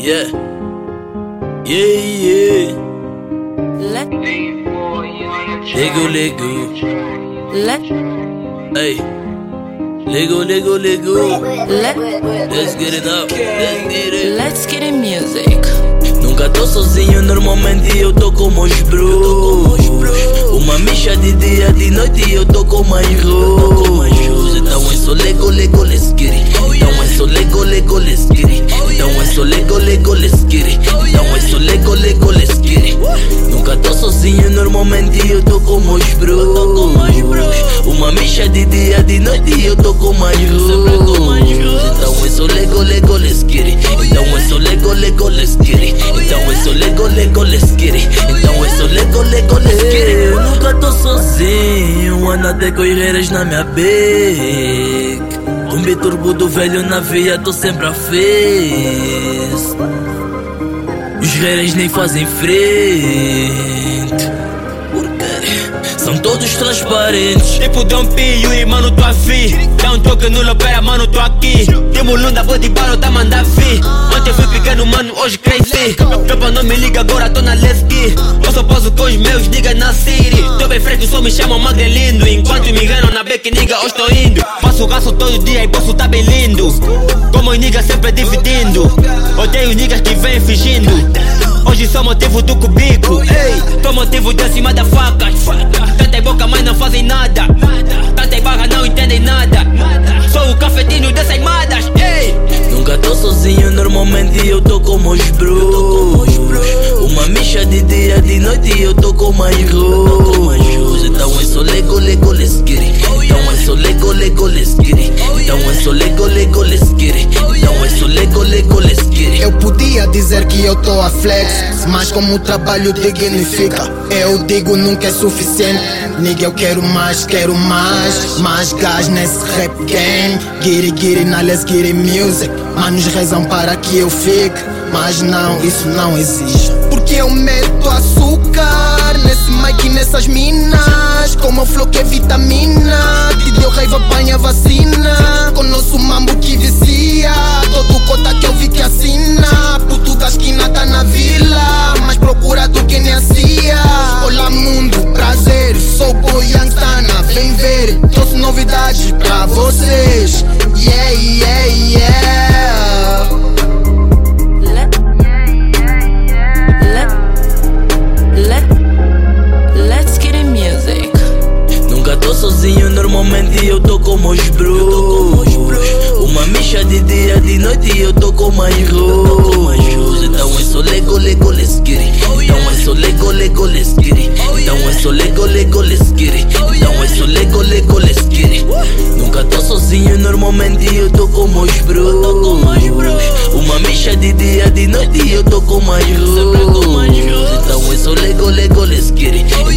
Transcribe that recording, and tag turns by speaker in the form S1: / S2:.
S1: Yeah. Yeah, yeah.
S2: Let,
S1: Lego, Lego.
S2: let,
S1: Hey. Lego, Lego, Lego.
S2: let,
S1: Let's get it up. Let's get it.
S2: let's get in music.
S1: Nunca tô sozinho, normalmente eu tô com meus bros. Uma micha de dia, de noite eu tô com mais rose. Sozinho, normalmente eu tô com meus bros. Uma micha de dia, de noite eu tô com mais rose. Então é só Lego, Lego, let's get it. Então é só Lego, Lego, let's get it. Então é só Lego, Lego, let's get it. Então é só Lego, Lego, let's get it. Eu nunca tô sozinho, ando até com guerreiras na minha beca. Um biturbo velho na veia, tô sempre a fez. Os guerreiros nem fazem frente. Todos transparentes.
S3: Tipo Dom Pio e mano, tô afim. Dá um toque no Lopera, mano, tô aqui. Timo Lunda, vou de bala, tá mandar vir Ontem fui pequeno, mano, hoje cresci Tropa não me liga, agora tô na Lesky Eu só posso com os meus niggas na City Tô bem fresco, só me chamam magrelindo Enquanto me enganam na beck, nigga, hoje tô indo. Faço gasto todo dia e bolso tá bem lindo. Como os niggas sempre dividindo. Odeio niggas que vêm fingindo Sou motivo do cubico Ei, tô motivo de acima da faca. Tanta boca, mas não fazem nada. Tanta barra, não entendem nada. Sou o cafetinho dessas madas Ei,
S1: Nunca tô sozinho, normalmente eu tô com meus bros. Uma micha de dia, de noite eu tô com mais rose.
S4: Dizer que eu tô a flex, mas como o trabalho dignifica, eu digo nunca é suficiente. Nigga, eu quero mais, quero mais, mais gás nesse rap game. Giri, giri, na let's get it music. Manos rezam para que eu fique, mas não, isso não existe. Porque eu meto açúcar Trouxe novidades pra vocês. Yeah, yeah, yeah.
S2: Let, let, let, let's get in music.
S1: Nunca tô sozinho, normalmente eu tô com meus bros. Uma micha de dia, de noite eu tô com mais rose. Então é só Lego, Lego, let's get it. Então é só Lego, Lego, let's get it. Então é só Lego, Lego, let's get it. Então é só Lego, Lego, let's get it. Nunca tô sozinho, normalmente eu tô com meus bros. Uma micha de dia, de noite eu tô com mais. Então é. Então é it. Então é só Lego, Lego, let's get it.